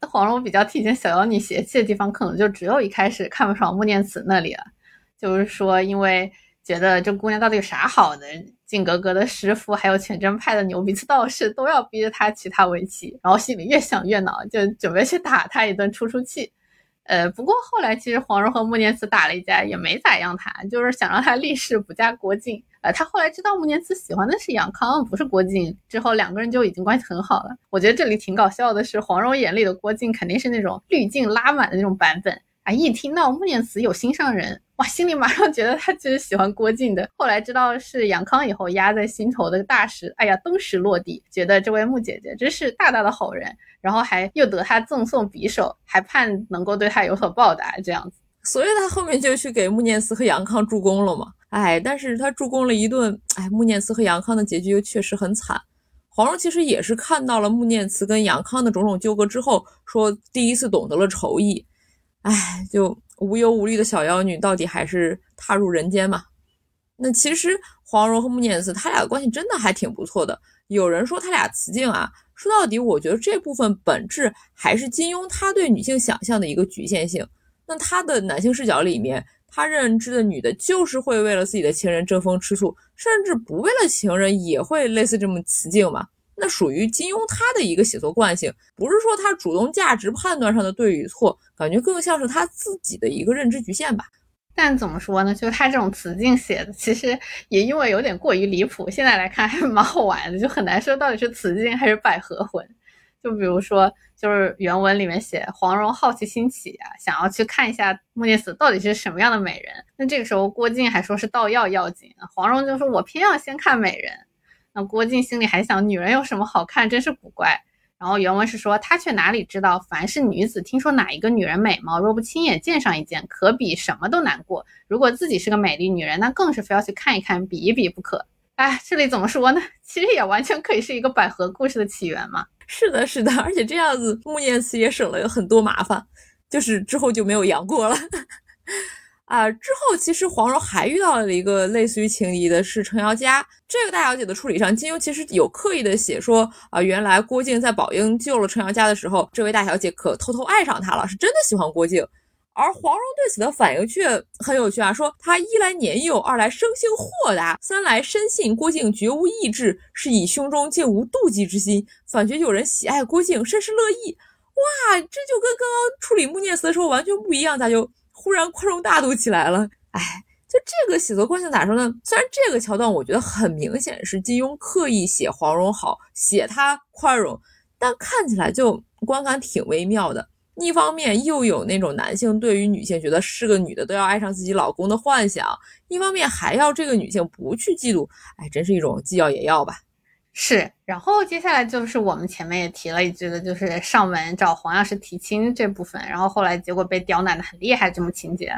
那黄蓉比较体现小妖女邪气的地方，可能就只有一开始看不爽穆念慈那里了，就是说，因为觉得这姑娘到底有啥好的？靖格格的师傅，还有全真派的牛鼻子道士，都要逼着他娶她为妻，然后心里越想越恼，就准备去打他一顿出出气。呃，不过后来其实黄蓉和穆念慈打了一架，也没咋样他，就是想让他立誓不嫁郭靖。呃，他后来知道穆念慈喜欢的是杨康，不是郭靖，之后两个人就已经关系很好了。我觉得这里挺搞笑的是，黄蓉眼里的郭靖肯定是那种滤镜拉满的那种版本。啊！一听到穆念慈有心上人，哇，心里马上觉得他其实喜欢郭靖的。后来知道是杨康以后，压在心头的大石，哎呀，登时落地，觉得这位穆姐姐真是大大的好人。然后还又得他赠送匕首，还盼能够对他有所报答，这样子。所以他后面就去给穆念慈和杨康助攻了嘛。哎，但是他助攻了一顿，哎，穆念慈和杨康的结局又确实很惨。黄蓉其实也是看到了穆念慈跟杨康的种种纠葛之后，说第一次懂得了仇义。哎，就无忧无虑的小妖女，到底还是踏入人间嘛？那其实黄蓉和穆念慈他俩的关系真的还挺不错的。有人说他俩雌竞啊，说到底，我觉得这部分本质还是金庸他对女性想象的一个局限性。那他的男性视角里面，他认知的女的就是会为了自己的情人争风吃醋，甚至不为了情人也会类似这么雌竞嘛？那属于金庸他的一个写作惯性，不是说他主动价值判断上的对与错，感觉更像是他自己的一个认知局限吧。但怎么说呢？就他这种词境写的，其实也因为有点过于离谱，现在来看还蛮好玩的，就很难说到底是词境还是百合魂。就比如说，就是原文里面写黄蓉好奇心起啊，想要去看一下穆念慈到底是什么样的美人。那这个时候郭靖还说是盗药要紧，黄蓉就说我偏要先看美人。那郭靖心里还想，女人有什么好看，真是古怪。然后原文是说，他却哪里知道，凡是女子听说哪一个女人美貌，若不亲眼见上一见，可比什么都难过。如果自己是个美丽女人，那更是非要去看一看，比一比不可。哎，这里怎么说呢？其实也完全可以是一个百合故事的起源嘛。是的，是的，而且这样子穆念慈也省了很多麻烦，就是之后就没有杨过了。啊，之后其实黄蓉还遇到了一个类似于情敌的是程瑶佳。这个大小姐的处理上，金庸其实有刻意的写说，啊，原来郭靖在宝应救了程瑶佳的时候，这位大小姐可偷偷爱上他了，是真的喜欢郭靖。而黄蓉对此的反应却很有趣啊，说她一来年幼，二来生性豁达，三来深信郭靖绝无异志，是以胸中竟无妒忌之心，反觉有人喜爱郭靖，甚是乐意。哇，这就跟刚刚处理穆念慈的时候完全不一样，咋就？忽然宽容大度起来了，哎，就这个写作惯性咋说呢？虽然这个桥段我觉得很明显是金庸刻意写黄蓉好，写她宽容，但看起来就观感挺微妙的。一方面又有那种男性对于女性觉得是个女的都要爱上自己老公的幻想，一方面还要这个女性不去嫉妒，哎，真是一种既要也要吧。是，然后接下来就是我们前面也提了一句的，就是上门找黄药师提亲这部分，然后后来结果被刁难的很厉害这么情节。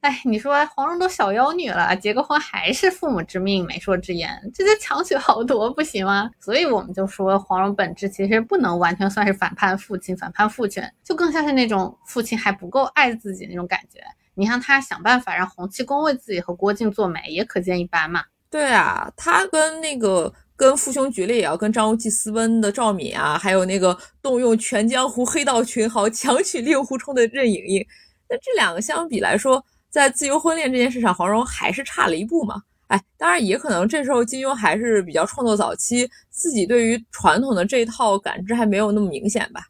哎，你说黄蓉都小妖女了，结个婚还是父母之命、媒妁之言，这就强取豪夺不行吗？所以我们就说黄蓉本质其实不能完全算是反叛父亲、反叛父权，就更像是那种父亲还不够爱自己那种感觉。你看他想办法让洪七公为自己和郭靖做媒，也可见一斑嘛。对啊，他跟那个。跟父兄决裂也要跟张无忌私奔的赵敏啊，还有那个动用全江湖黑道群豪强取令狐冲的任盈盈，那这两个相比来说，在自由婚恋这件事上，黄蓉还是差了一步嘛。哎，当然也可能这时候金庸还是比较创作早期，自己对于传统的这一套感知还没有那么明显吧。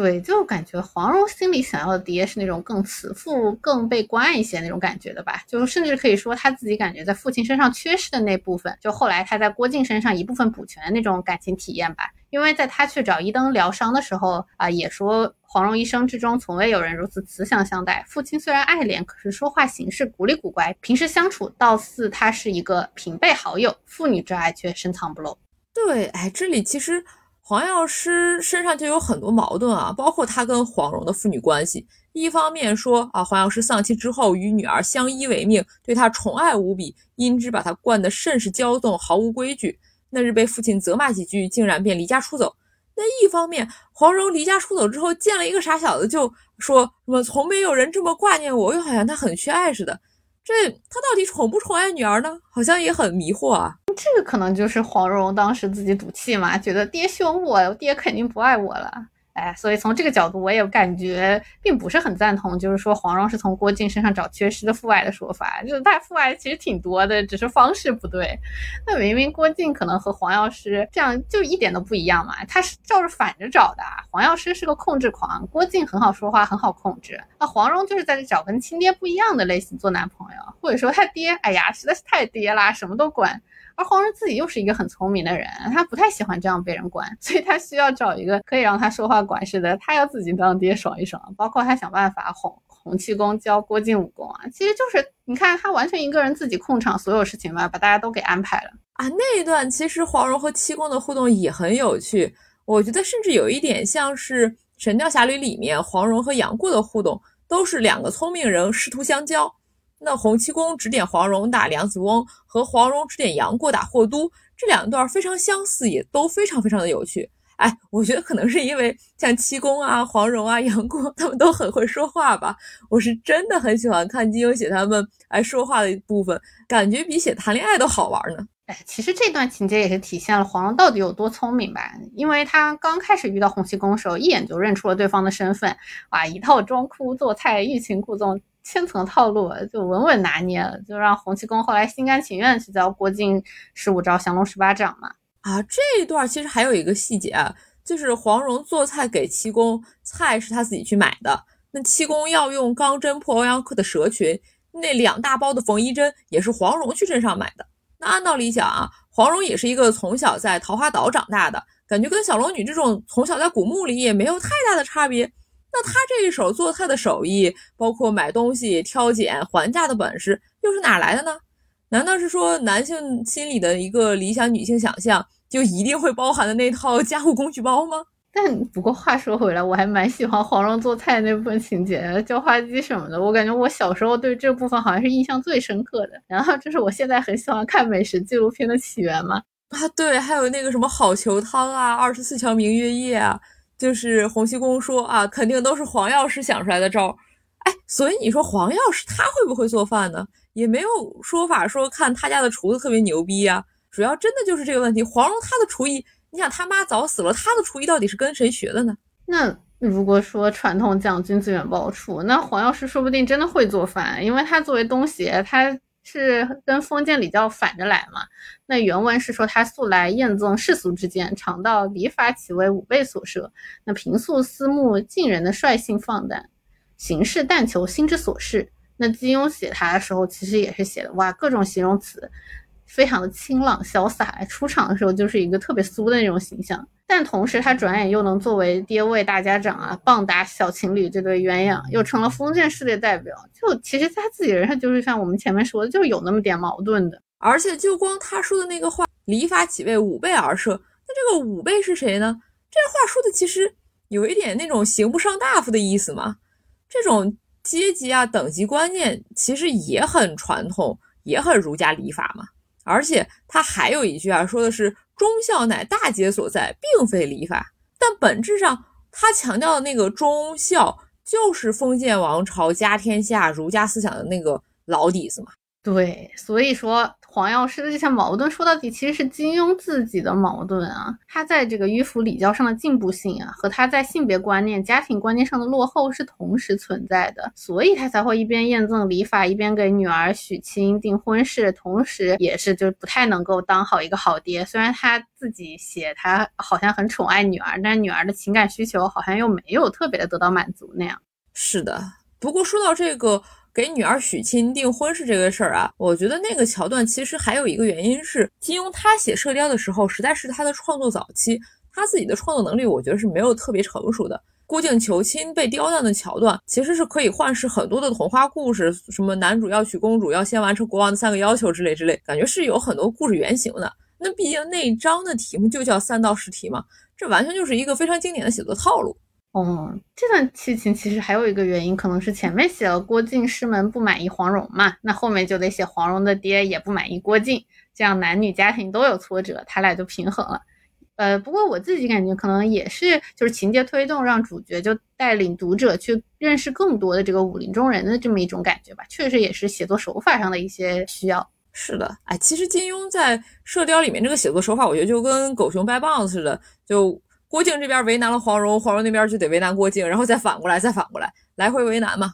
对，就感觉黄蓉心里想要的爹是那种更慈父、更被关爱一些那种感觉的吧。就甚至可以说，他自己感觉在父亲身上缺失的那部分，就后来他在郭靖身上一部分补全的那种感情体验吧。因为在他去找一灯疗伤的时候啊，也说黄蓉一生之中从未有人如此慈祥相待。父亲虽然爱怜，可是说话行事古里古怪，平时相处倒似他是一个平辈好友，父女之爱却深藏不露。对，哎，这里其实。黄药师身上就有很多矛盾啊，包括他跟黄蓉的父女关系。一方面说啊，黄药师丧妻之后与女儿相依为命，对她宠爱无比，因之把她惯得甚是骄纵，毫无规矩。那日被父亲责骂几句，竟然便离家出走。那一方面，黄蓉离家出走之后，见了一个傻小子，就说什么从没有人这么挂念我，又好像他很缺爱似的。这他到底宠不宠爱女儿呢？好像也很迷惑啊。这个可能就是黄蓉当时自己赌气嘛，觉得爹凶我，我爹肯定不爱我了。哎，所以从这个角度，我也感觉并不是很赞同，就是说黄蓉是从郭靖身上找缺失的父爱的说法，就是他父爱其实挺多的，只是方式不对。那明明郭靖可能和黄药师这样就一点都不一样嘛，他是照着反着找的。黄药师是个控制狂，郭靖很好说话，很好控制。那黄蓉就是在这找跟亲爹不一样的类型做男朋友，或者说他爹，哎呀，实在是太爹啦，什么都管。而黄蓉自己又是一个很聪明的人，她不太喜欢这样被人管，所以她需要找一个可以让她说话管事的，她要自己当爹爽一爽。包括她想办法哄洪七公教郭靖武功啊，其实就是你看她完全一个人自己控场所有事情吧，把大家都给安排了啊。那一段其实黄蓉和七公的互动也很有趣，我觉得甚至有一点像是《神雕侠侣》里面黄蓉和杨过的互动，都是两个聪明人师徒相交。那洪七公指点黄蓉打梁子翁，和黄蓉指点杨过打霍都，这两段非常相似，也都非常非常的有趣。哎，我觉得可能是因为像七公啊、黄蓉啊、杨过他们都很会说话吧。我是真的很喜欢看金庸写他们爱说话的一部分，感觉比写谈恋爱都好玩呢。哎，其实这段情节也是体现了黄蓉到底有多聪明吧？因为她刚开始遇到洪七公的时候，一眼就认出了对方的身份，哇，一套装哭做菜、欲擒故纵。千层套路就稳稳拿捏了，就让洪七公后来心甘情愿去教郭靖十五招降龙十八掌嘛。啊，这一段其实还有一个细节，就是黄蓉做菜给七公，菜是他自己去买的。那七公要用钢针破欧阳克的蛇群，那两大包的缝衣针也是黄蓉去镇上买的。那按道理讲啊，黄蓉也是一个从小在桃花岛长大的，感觉跟小龙女这种从小在古墓里也没有太大的差别。那他这一手做菜的手艺，包括买东西、挑拣、还价的本事，又是哪来的呢？难道是说男性心里的一个理想女性想象，就一定会包含的那套家务工具包吗？但不过话说回来，我还蛮喜欢黄蓉做菜那部分情节，叫花鸡什么的。我感觉我小时候对这部分好像是印象最深刻的。然后这是我现在很喜欢看美食纪录片的起源嘛？啊，对，还有那个什么好球汤啊，二十四桥明月夜啊。就是洪七公说啊，肯定都是黄药师想出来的招儿，哎，所以你说黄药师他会不会做饭呢？也没有说法说看他家的厨子特别牛逼呀。主要真的就是这个问题，黄蓉她的厨艺，你想他妈早死了，她的厨艺到底是跟谁学的呢？那如果说传统讲君子远庖厨，那黄药师说不定真的会做饭，因为他作为东邪，他。是跟封建礼教反着来嘛？那原文是说他素来厌憎世俗之见，常道礼法岂为吾辈所设。那平素思慕近人的率性放荡，行事但求心之所适。那金庸写他的时候，其实也是写的哇，各种形容词非常的清朗潇洒，出场的时候就是一个特别苏的那种形象。但同时他转眼又能作为爹位大家长啊，棒打小情侣这对鸳鸯，又成了封建势力代表。就其实他自己人生就是像我们前面说的，就是有那么点矛盾的。而且就光他说的那个话，礼法岂为五辈而设？那这个五辈是谁呢？这话说的其实有一点那种刑不上大夫的意思嘛。这种阶级啊等级观念其实也很传统，也很儒家礼法嘛。而且他还有一句啊，说的是忠孝乃大节所在，并非礼法。但本质上，他强调的那个忠孝，就是封建王朝家天下儒家思想的那个老底子嘛。对，所以说。黄药师的这些矛盾，说到底其实是金庸自己的矛盾啊。他在这个迂腐礼教上的进步性啊，和他在性别观念、家庭观念上的落后是同时存在的，所以他才会一边验证礼法，一边给女儿许亲订婚事，同时也是就是不太能够当好一个好爹。虽然他自己写他好像很宠爱女儿，但女儿的情感需求好像又没有特别的得到满足那样。是的，不过说到这个。给女儿许亲订婚事这个事儿啊，我觉得那个桥段其实还有一个原因是金庸他写《射雕》的时候，实在是他的创作早期，他自己的创作能力我觉得是没有特别成熟的。郭靖求亲被刁难的桥段，其实是可以幻视很多的童话故事，什么男主要娶公主，要先完成国王的三个要求之类之类，感觉是有很多故事原型的。那毕竟那一章的题目就叫三道试题嘛，这完全就是一个非常经典的写作套路。哦，这段剧情其实还有一个原因，可能是前面写了郭靖师门不满意黄蓉嘛，那后面就得写黄蓉的爹也不满意郭靖，这样男女家庭都有挫折，他俩就平衡了。呃，不过我自己感觉可能也是，就是情节推动让主角就带领读者去认识更多的这个武林中人的这么一种感觉吧，确实也是写作手法上的一些需要。是的，哎，其实金庸在《射雕》里面这个写作手法，我觉得就跟狗熊掰棒子似的，就。郭靖这边为难了黄蓉，黄蓉那边就得为难郭靖，然后再反过来，再反过来，来回为难嘛。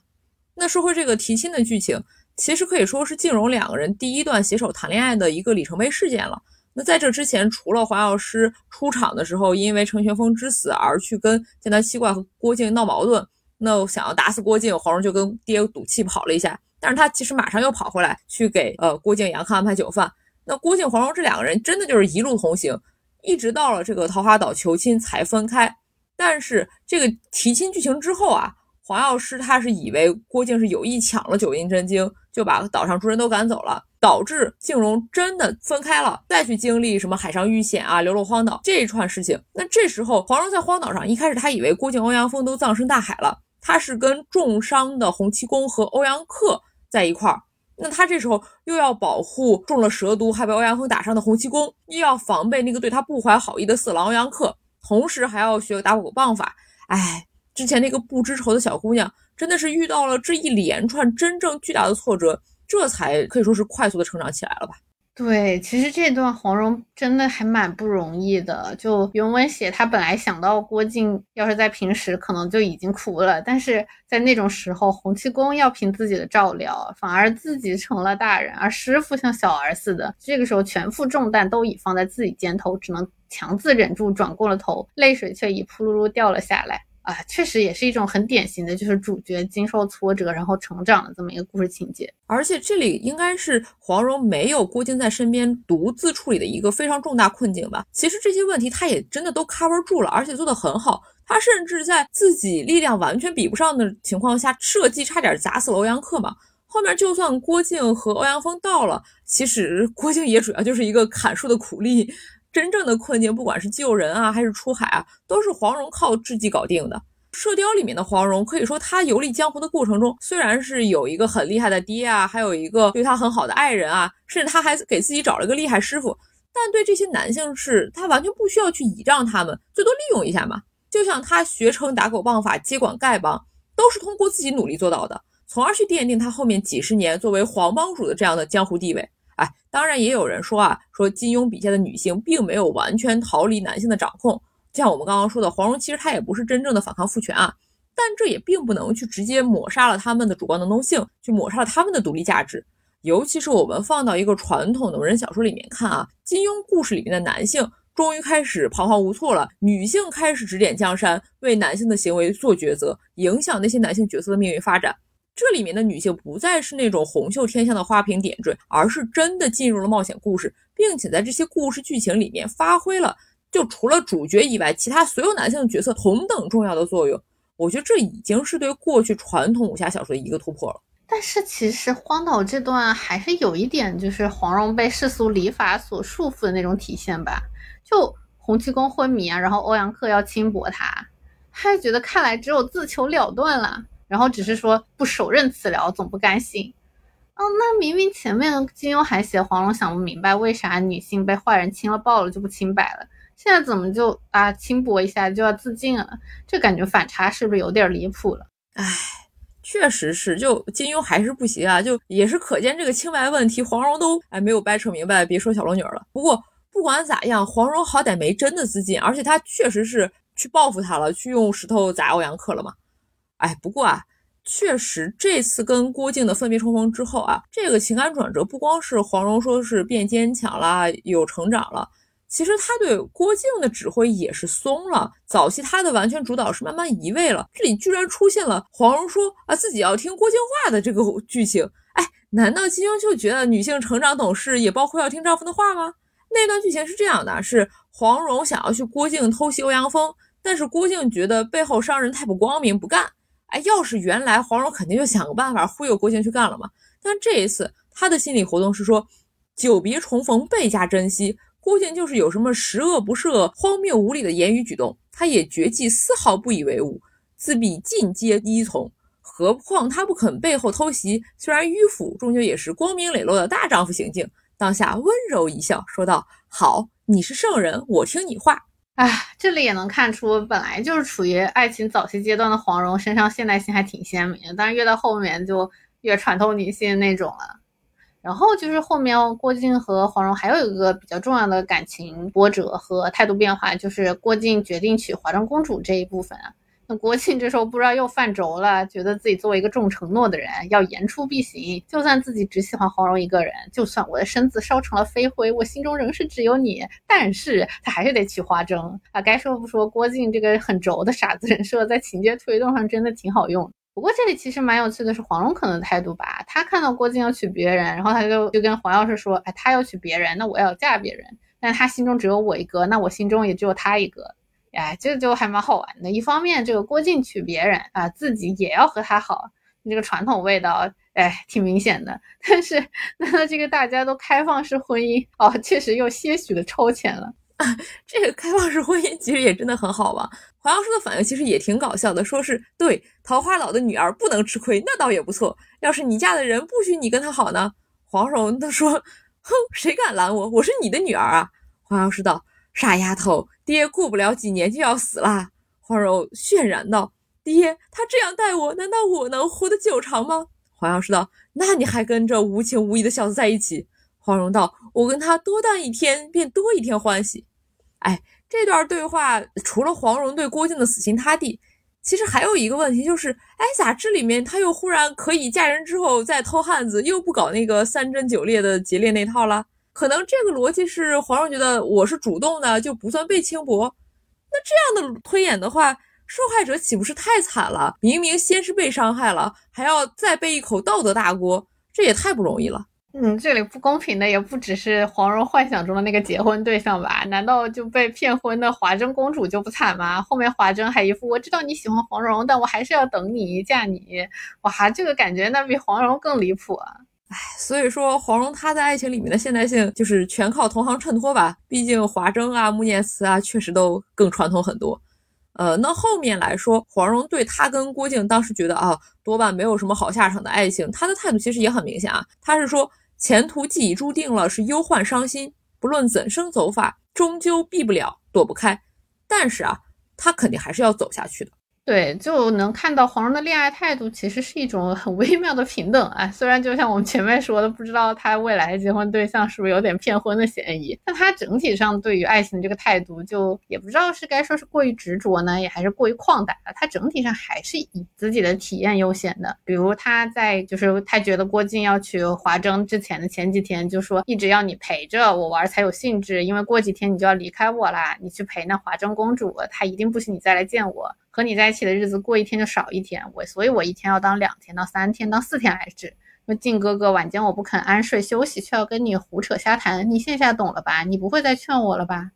那说回这个提亲的剧情，其实可以说是靖荣两个人第一段携手谈恋爱的一个里程碑事件了。那在这之前，除了黄药师出场的时候因为程玄风之死而去跟剑南七怪和郭靖闹矛盾，那想要打死郭靖，黄蓉就跟爹赌气跑了一下，但是他其实马上又跑回来去给呃郭靖、杨康安排酒饭。那郭靖、黄蓉这两个人真的就是一路同行。一直到了这个桃花岛求亲才分开，但是这个提亲剧情之后啊，黄药师他是以为郭靖是有意抢了九阴真经，就把岛上诸人都赶走了，导致靖荣真的分开了，再去经历什么海上遇险啊、流落荒岛这一串事情。那这时候黄蓉在荒岛上，一开始他以为郭靖、欧阳锋都葬身大海了，他是跟重伤的洪七公和欧阳克在一块儿。那他这时候又要保护中了蛇毒还被欧阳锋打伤的洪七公，又要防备那个对他不怀好意的色狼欧阳克，同时还要学打狗棒法。哎，之前那个不知愁的小姑娘，真的是遇到了这一连串真正巨大的挫折，这才可以说是快速的成长起来了吧。对，其实这段黄蓉真的还蛮不容易的。就原文写，她本来想到郭靖要是在平时可能就已经哭了，但是在那种时候，洪七公要凭自己的照料，反而自己成了大人，而师傅像小儿似的。这个时候，全副重担都已放在自己肩头，只能强自忍住，转过了头，泪水却已扑噜噜掉了下来。啊，确实也是一种很典型的，就是主角经受挫折然后成长的这么一个故事情节。而且这里应该是黄蓉没有郭靖在身边独自处理的一个非常重大困境吧。其实这些问题他也真的都 cover 住了，而且做得很好。他甚至在自己力量完全比不上的情况下，设计差点砸死了欧阳克嘛。后面就算郭靖和欧阳锋到了，其实郭靖也主要就是一个砍树的苦力。真正的困境，不管是救人啊，还是出海啊，都是黄蓉靠智计搞定的。射雕里面的黄蓉，可以说她游历江湖的过程中，虽然是有一个很厉害的爹啊，还有一个对她很好的爱人啊，甚至她还给自己找了个厉害师傅，但对这些男性是她完全不需要去倚仗他们，最多利用一下嘛。就像她学成打狗棒法，接管丐帮，都是通过自己努力做到的，从而去奠定她后面几十年作为黄帮主的这样的江湖地位。哎，当然也有人说啊，说金庸笔下的女性并没有完全逃离男性的掌控，就像我们刚刚说的，黄蓉其实她也不是真正的反抗父权啊，但这也并不能去直接抹杀了他们的主观能动性，去抹杀了他们的独立价值。尤其是我们放到一个传统的文人小说里面看啊，金庸故事里面的男性终于开始彷徨无措了，女性开始指点江山，为男性的行为做抉择，影响那些男性角色的命运发展。这里面的女性不再是那种红袖添香的花瓶点缀，而是真的进入了冒险故事，并且在这些故事剧情里面发挥了就除了主角以外，其他所有男性角色同等重要的作用。我觉得这已经是对过去传统武侠小说的一个突破了。但是其实荒岛这段还是有一点，就是黄蓉被世俗礼法所束缚的那种体现吧。就洪七公昏迷啊，然后欧阳克要轻薄他，他就觉得看来只有自求了断了，然后只是说不手刃此疗，总不甘心。哦，那明明前面金庸还写黄蓉想不明白为啥女性被坏人亲了抱了就不清白了，现在怎么就啊轻薄一下就要自尽了？这感觉反差是不是有点离谱了？唉。确实是，就金庸还是不行啊，就也是可见这个清白问题，黄蓉都哎没有掰扯明白，别说小龙女了。不过不管咋样，黄蓉好歹没真的自尽，而且她确实是去报复他了，去用石头砸欧阳克了嘛。哎，不过啊，确实这次跟郭靖的分别重逢之后啊，这个情感转折不光是黄蓉说是变坚强了，有成长了。其实他对郭靖的指挥也是松了，早期他的完全主导是慢慢移位了。这里居然出现了黄蓉说啊自己要听郭靖话的这个 剧情，哎，难道金庸就觉得女性成长懂事也包括要听丈夫的话吗？那段剧情是这样的：是黄蓉想要去郭靖偷袭欧阳锋，但是郭靖觉得背后伤人太不光明，不干。哎，要是原来黄蓉肯定就想个办法忽悠郭靖去干了嘛。但这一次他的心理活动是说，久别重逢倍加珍惜。郭靖就是有什么十恶不赦、荒谬无理的言语举动，他也绝技丝毫不以为忤，自必尽皆依从。何况他不肯背后偷袭，虽然迂腐，终究也是光明磊落的大丈夫行径。当下温柔一笑，说道：“好，你是圣人，我听你话。”哎，这里也能看出，本来就是处于爱情早期阶段的黄蓉身上现代性还挺鲜明的，但是越到后面就越传统女性那种了。然后就是后面郭靖和黄蓉还有一个比较重要的感情波折和态度变化，就是郭靖决定娶华筝公主这一部分啊。那郭靖这时候不知道又犯轴了，觉得自己作为一个重承诺的人，要言出必行。就算自己只喜欢黄蓉一个人，就算我的身子烧成了飞灰，我心中仍是只有你。但是他还是得娶花筝啊！该说不说，郭靖这个很轴的傻子人设，在情节推动上真的挺好用。不过这里其实蛮有趣的是黄蓉可能的态度吧，她看到郭靖要娶别人，然后她就就跟黄药师说，哎，他要娶别人，那我要嫁别人，但他心中只有我一个，那我心中也只有他一个，哎，这就还蛮好玩的。一方面这个郭靖娶别人啊，自己也要和他好，这个传统味道，哎，挺明显的。但是那这个大家都开放式婚姻哦，确实又些许的超前了。这个开放式婚姻其实也真的很好吧？黄药师的反应其实也挺搞笑的，说是对桃花岛的女儿不能吃亏，那倒也不错。要是你嫁的人不许你跟他好呢？黄蓉都说，哼，谁敢拦我？我是你的女儿啊！黄药师道，傻丫头，爹过不了几年就要死了。黄蓉渲然道，爹他这样待我，难道我能活得久长吗？黄药师道，那你还跟这无情无义的小子在一起？黄蓉道：“我跟他多待一天，便多一天欢喜。”哎，这段对话除了黄蓉对郭靖的死心塌地，其实还有一个问题，就是哎，咋这里面他又忽然可以嫁人之后再偷汉子，又不搞那个三贞九烈的劫猎那套了？可能这个逻辑是黄蓉觉得我是主动的，就不算被轻薄。那这样的推演的话，受害者岂不是太惨了？明明先是被伤害了，还要再背一口道德大锅，这也太不容易了。嗯，这里不公平的也不只是黄蓉幻想中的那个结婚对象吧？难道就被骗婚的华筝公主就不惨吗？后面华筝还一副我知道你喜欢黄蓉，但我还是要等你嫁你。哇，这个感觉那比黄蓉更离谱啊！唉，所以说黄蓉她在爱情里面的现代性就是全靠同行衬托吧。毕竟华筝啊、穆念慈啊确实都更传统很多。呃，那后面来说，黄蓉对他跟郭靖当时觉得啊，多半没有什么好下场的爱情，他的态度其实也很明显啊，他是说。前途既已注定了，是忧患伤心。不论怎生走法，终究避不了，躲不开。但是啊，他肯定还是要走下去的。对，就能看到黄蓉的恋爱态度其实是一种很微妙的平等啊。虽然就像我们前面说的，不知道他未来结婚对象是不是有点骗婚的嫌疑，但他整体上对于爱情这个态度，就也不知道是该说是过于执着呢，也还是过于旷达她。整体上还是以自己的体验优先的。比如他在就是他觉得郭靖要娶华筝之前的前几天，就说一直要你陪着我玩才有兴致，因为过几天你就要离开我啦，你去陪那华筝公主，她一定不许你再来见我。和你在一起的日子过一天就少一天，我所以，我一天要当两天，到三天，到四天来治。说靖哥哥晚间我不肯安睡休息，却要跟你胡扯瞎谈，你现在懂了吧？你不会再劝我了吧？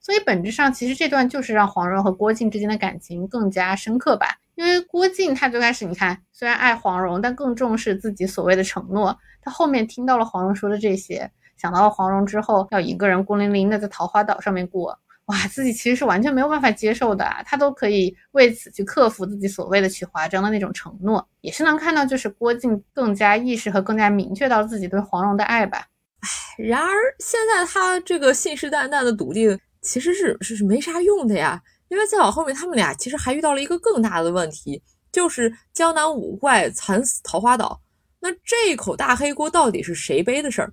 所以本质上其实这段就是让黄蓉和郭靖之间的感情更加深刻吧。因为郭靖他最开始你看虽然爱黄蓉，但更重视自己所谓的承诺。他后面听到了黄蓉说的这些，想到了黄蓉之后要一个人孤零零的在桃花岛上面过。哇，自己其实是完全没有办法接受的，他都可以为此去克服自己所谓的娶华章的那种承诺，也是能看到就是郭靖更加意识和更加明确到自己对黄蓉的爱吧。唉，然而现在他这个信誓旦旦的笃定其实是是是没啥用的呀，因为再往后面他们俩其实还遇到了一个更大的问题，就是江南五怪惨死桃花岛，那这一口大黑锅到底是谁背的事儿？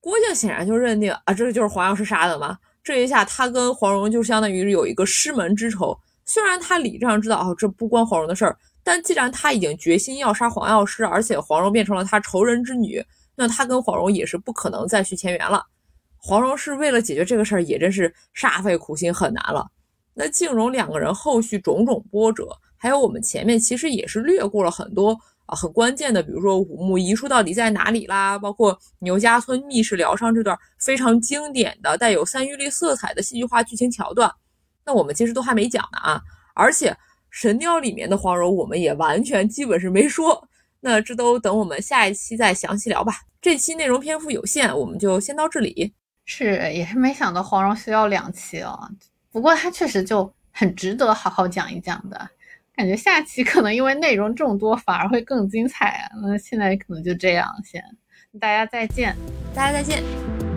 郭靖显然就认定啊，这就是黄药师杀的嘛。这一下，他跟黄蓉就相当于有一个师门之仇。虽然他理智上知道哦，这不关黄蓉的事儿，但既然他已经决心要杀黄药师，而且黄蓉变成了他仇人之女，那他跟黄蓉也是不可能再续前缘了。黄蓉是为了解决这个事儿，也真是煞费苦心，很难了。那静蓉两个人后续种种波折，还有我们前面其实也是略过了很多。啊，很关键的，比如说五木遗书到底在哪里啦？包括牛家村密室疗伤这段非常经典的、带有三玉律色彩的戏剧化剧情桥段，那我们其实都还没讲呢啊！而且神雕里面的黄蓉，我们也完全基本是没说，那这都等我们下一期再详细聊吧。这期内容篇幅有限，我们就先到这里。是，也是没想到黄蓉需要两期哦，不过它确实就很值得好好讲一讲的。感觉下期可能因为内容众多，反而会更精彩啊！那现在可能就这样，先，大家再见，大家再见。